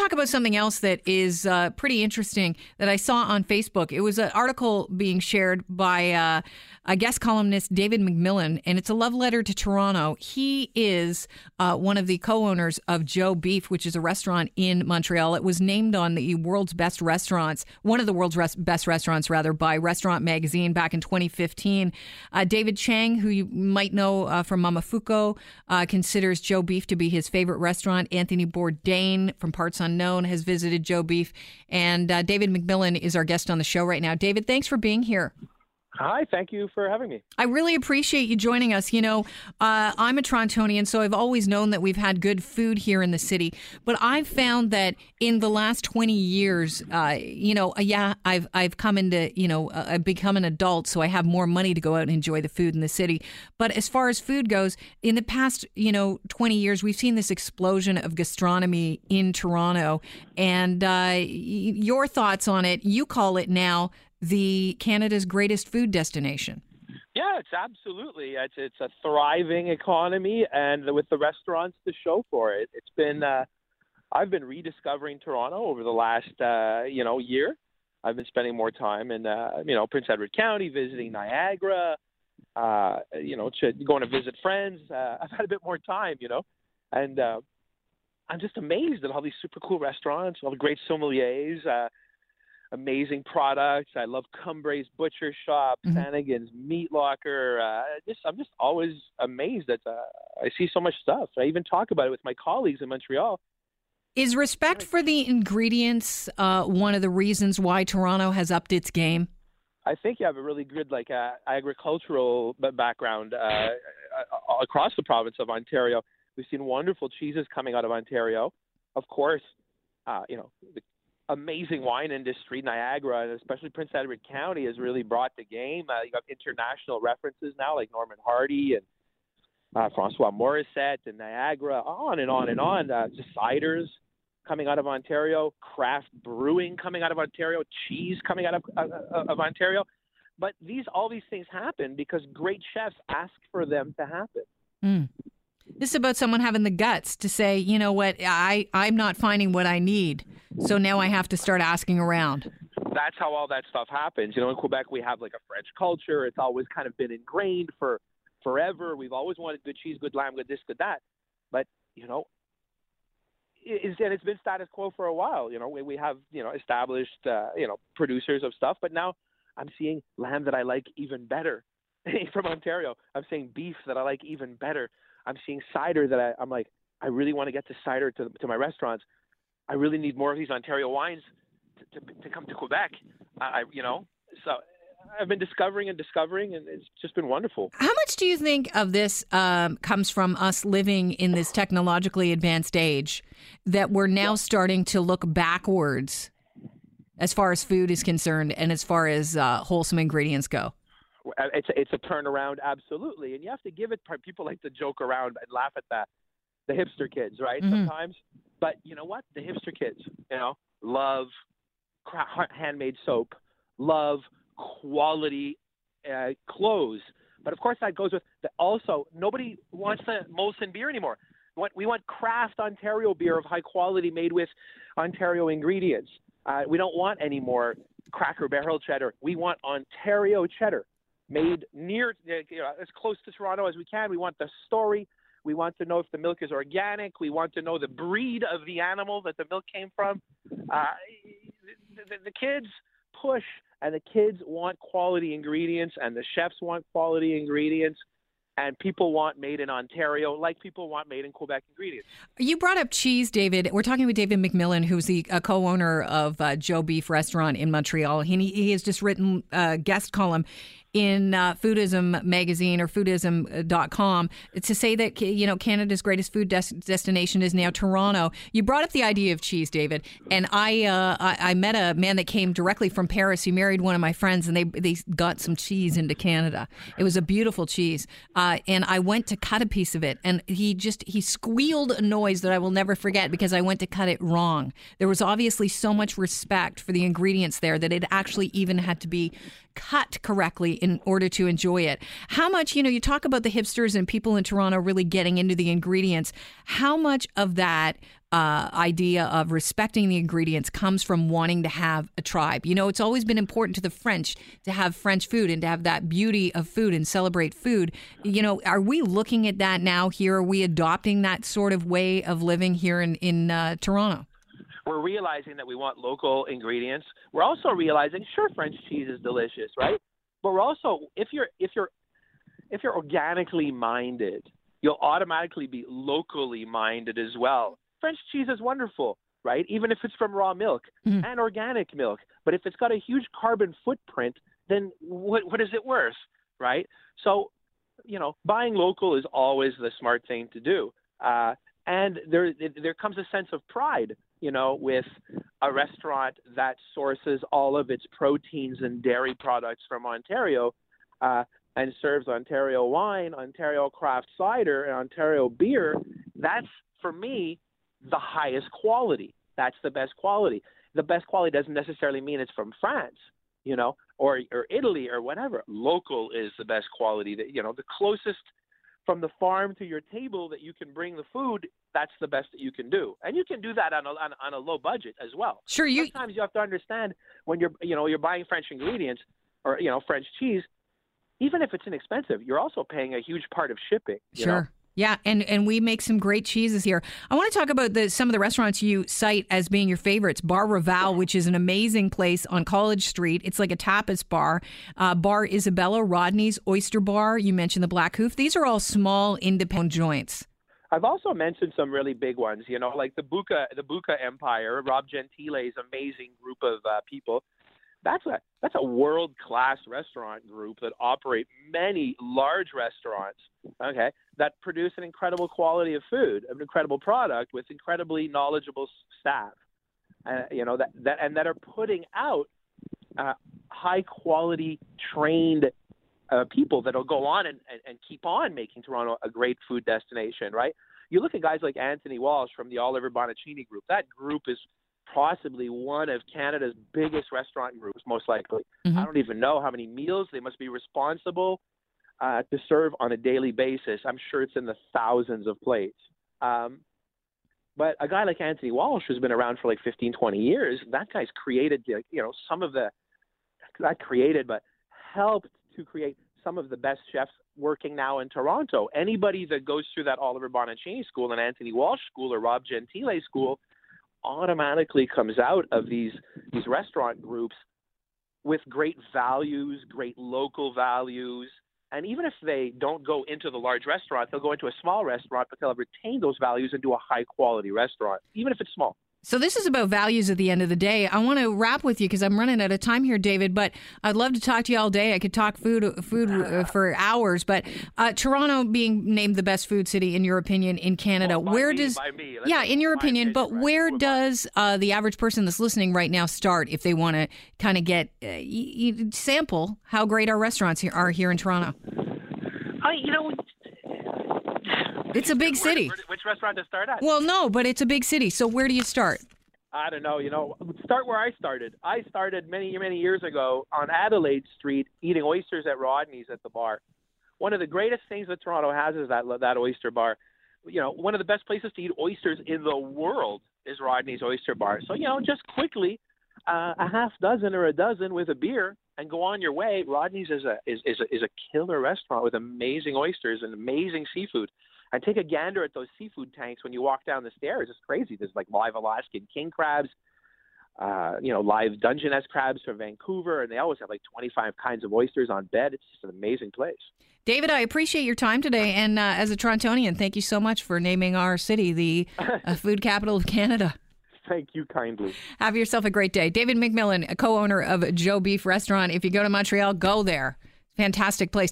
talk about something else that is uh, pretty interesting that I saw on Facebook. It was an article being shared by uh, a guest columnist, David McMillan, and it's a love letter to Toronto. He is uh, one of the co owners of Joe Beef, which is a restaurant in Montreal. It was named on the world's best restaurants, one of the world's res- best restaurants, rather, by Restaurant Magazine back in 2015. Uh, David Chang, who you might know uh, from Momofuku, uh, considers Joe Beef to be his favorite restaurant. Anthony Bourdain from Parts Unknown has visited Joe Beef. And uh, David McMillan is our guest on the show right now. David, thanks for being here. Hi, thank you for having me. I really appreciate you joining us. You know, uh, I'm a Torontonian, so I've always known that we've had good food here in the city. But I've found that in the last 20 years, uh, you know, uh, yeah, I've I've come into, you know, uh, I've become an adult, so I have more money to go out and enjoy the food in the city. But as far as food goes, in the past, you know, 20 years, we've seen this explosion of gastronomy in Toronto. And uh, your thoughts on it? You call it now the Canada's greatest food destination. Yeah, it's absolutely it's it's a thriving economy, and with the restaurants to show for it, it's been. Uh, I've been rediscovering Toronto over the last uh, you know year. I've been spending more time in uh, you know Prince Edward County, visiting Niagara, uh, you know, going to visit friends. Uh, I've had a bit more time, you know, and uh, I'm just amazed at all these super cool restaurants, all the great sommeliers. Uh, amazing products. I love Cumbrae's Butcher Shop, mm-hmm. Meat Locker. Uh, just I'm just always amazed that uh, I see so much stuff. I even talk about it with my colleagues in Montreal. Is respect for the ingredients uh, one of the reasons why Toronto has upped its game? I think you have a really good like uh, agricultural background uh, uh, across the province of Ontario. We've seen wonderful cheeses coming out of Ontario. Of course, uh, you know the amazing wine industry, Niagara, and especially Prince Edward County, has really brought the game. Uh, you got international references now, like Norman Hardie and uh, Francois Morissette and Niagara, on and on and on. Uh, just ciders coming out of Ontario, craft brewing coming out of Ontario, cheese coming out of, uh, of Ontario. But these all these things happen because great chefs ask for them to happen. Mm. This is about someone having the guts to say, you know what, I, I'm not finding what I need. So now I have to start asking around. That's how all that stuff happens. You know, in Quebec, we have like a French culture. It's always kind of been ingrained for forever. We've always wanted good cheese, good lamb, good this, good that. But, you know, and it's been status quo for a while. You know, we, we have, you know, established, uh, you know, producers of stuff. But now I'm seeing lamb that I like even better from Ontario. I'm seeing beef that I like even better. I'm seeing cider that I, I'm like, I really want to get the cider to, to my restaurants. I really need more of these Ontario wines to, to, to come to Quebec. I, you know, so I've been discovering and discovering, and it's just been wonderful. How much do you think of this um, comes from us living in this technologically advanced age that we're now starting to look backwards as far as food is concerned and as far as uh, wholesome ingredients go? Uh, it's a, it's a turnaround, absolutely, and you have to give it. People like to joke around and laugh at that, the hipster kids, right? Mm-hmm. Sometimes, but you know what? The hipster kids, you know, love handmade soap, love quality uh, clothes. But of course, that goes with the, also nobody wants the Molson beer anymore. We want, we want craft Ontario beer of high quality made with Ontario ingredients. Uh, we don't want any more Cracker Barrel cheddar. We want Ontario cheddar made near, you know, as close to Toronto as we can. We want the story. We want to know if the milk is organic. We want to know the breed of the animal that the milk came from. Uh, the, the kids push, and the kids want quality ingredients, and the chefs want quality ingredients and people want made in Ontario like people want made in Quebec ingredients. You brought up cheese, David. We're talking with David McMillan, who's the co-owner of uh, Joe Beef Restaurant in Montreal. He, he has just written a guest column in uh, Foodism magazine or foodism.com to say that you know Canada's greatest food des- destination is now Toronto. You brought up the idea of cheese, David, and I, uh, I, I met a man that came directly from Paris. He married one of my friends, and they they got some cheese into Canada. It was a beautiful cheese, uh, and I went to cut a piece of it, and he just he squealed a noise that I will never forget because I went to cut it wrong. There was obviously so much respect for the ingredients there that it actually even had to be cut correctly in order to enjoy it. How much, you know, you talk about the hipsters and people in Toronto really getting into the ingredients. How much of that uh, idea of respecting the ingredients comes from wanting to have a tribe. You know, it's always been important to the French to have French food and to have that beauty of food and celebrate food. You know, are we looking at that now here? Are we adopting that sort of way of living here in, in uh, Toronto? We're realizing that we want local ingredients. We're also realizing, sure, French cheese is delicious, right? But we're also, if you're if you're if you're organically minded, you'll automatically be locally minded as well. French cheese is wonderful, right? Even if it's from raw milk mm-hmm. and organic milk. But if it's got a huge carbon footprint, then what, what is it worth, right? So, you know, buying local is always the smart thing to do. Uh, and there, there comes a sense of pride, you know, with a restaurant that sources all of its proteins and dairy products from Ontario. Uh, and serves Ontario wine, Ontario craft cider, and Ontario beer, that's for me the highest quality. That's the best quality. The best quality doesn't necessarily mean it's from France, you know, or or Italy or whatever. Local is the best quality. That you know, the closest from the farm to your table that you can bring the food. That's the best that you can do, and you can do that on a on, on a low budget as well. Sure, you. Sometimes you have to understand when you're you know you're buying French ingredients or you know French cheese. Even if it's inexpensive, you're also paying a huge part of shipping. sure. Know? Yeah, and, and we make some great cheeses here. I want to talk about the some of the restaurants you cite as being your favorites. Bar Raval, which is an amazing place on College Street. It's like a tapas bar. Uh, bar Isabella, Rodney's Oyster Bar. You mentioned the Black Hoof. These are all small, independent joints. I've also mentioned some really big ones. You know, like the Buca, the Buca Empire. Rob Gentile's amazing group of uh, people that's a that's a world class restaurant group that operate many large restaurants okay that produce an incredible quality of food an incredible product with incredibly knowledgeable staff uh, you know that, that and that are putting out uh, high quality trained uh, people that'll go on and, and, and keep on making Toronto a great food destination right you look at guys like Anthony Walsh from the Oliver Bonacini group that group is possibly one of Canada's biggest restaurant groups, most likely. Mm-hmm. I don't even know how many meals they must be responsible uh, to serve on a daily basis. I'm sure it's in the thousands of plates. Um, but a guy like Anthony Walsh, who's been around for like 15, 20 years, that guy's created, you know, some of the, not created, but helped to create some of the best chefs working now in Toronto. Anybody that goes through that Oliver Bonacini school and Anthony Walsh school or Rob Gentile school automatically comes out of these these restaurant groups with great values, great local values. And even if they don't go into the large restaurant, they'll go into a small restaurant, but they'll retain those values and do a high quality restaurant, even if it's small. So this is about values at the end of the day. I want to wrap with you because I'm running out of time here, David. But I'd love to talk to you all day. I could talk food, food uh, for hours. But uh, Toronto being named the best food city in your opinion in Canada, oh, where me, does yeah, in your opinion, but right. where does uh, the average person that's listening right now start if they want to kind of get uh, sample how great our restaurants here are here in Toronto? I, you know, it's a big where, city. Where, which restaurant to start at? Well, no, but it's a big city. So where do you start? I don't know. You know, start where I started. I started many, many years ago on Adelaide Street eating oysters at Rodney's at the bar. One of the greatest things that Toronto has is that that oyster bar. You know, one of the best places to eat oysters in the world is Rodney's Oyster Bar. So you know, just quickly, uh, a half dozen or a dozen with a beer, and go on your way. Rodney's is a is is a, is a killer restaurant with amazing oysters and amazing seafood and take a gander at those seafood tanks when you walk down the stairs. It's crazy. There's like live Alaskan king crabs, uh, you know, live Dungeness crabs from Vancouver, and they always have like 25 kinds of oysters on bed. It's just an amazing place. David, I appreciate your time today, and uh, as a Torontonian, thank you so much for naming our city the uh, food capital of Canada. Thank you kindly. Have yourself a great day. David McMillan, a co owner of Joe Beef Restaurant. If you go to Montreal, go there. Fantastic place.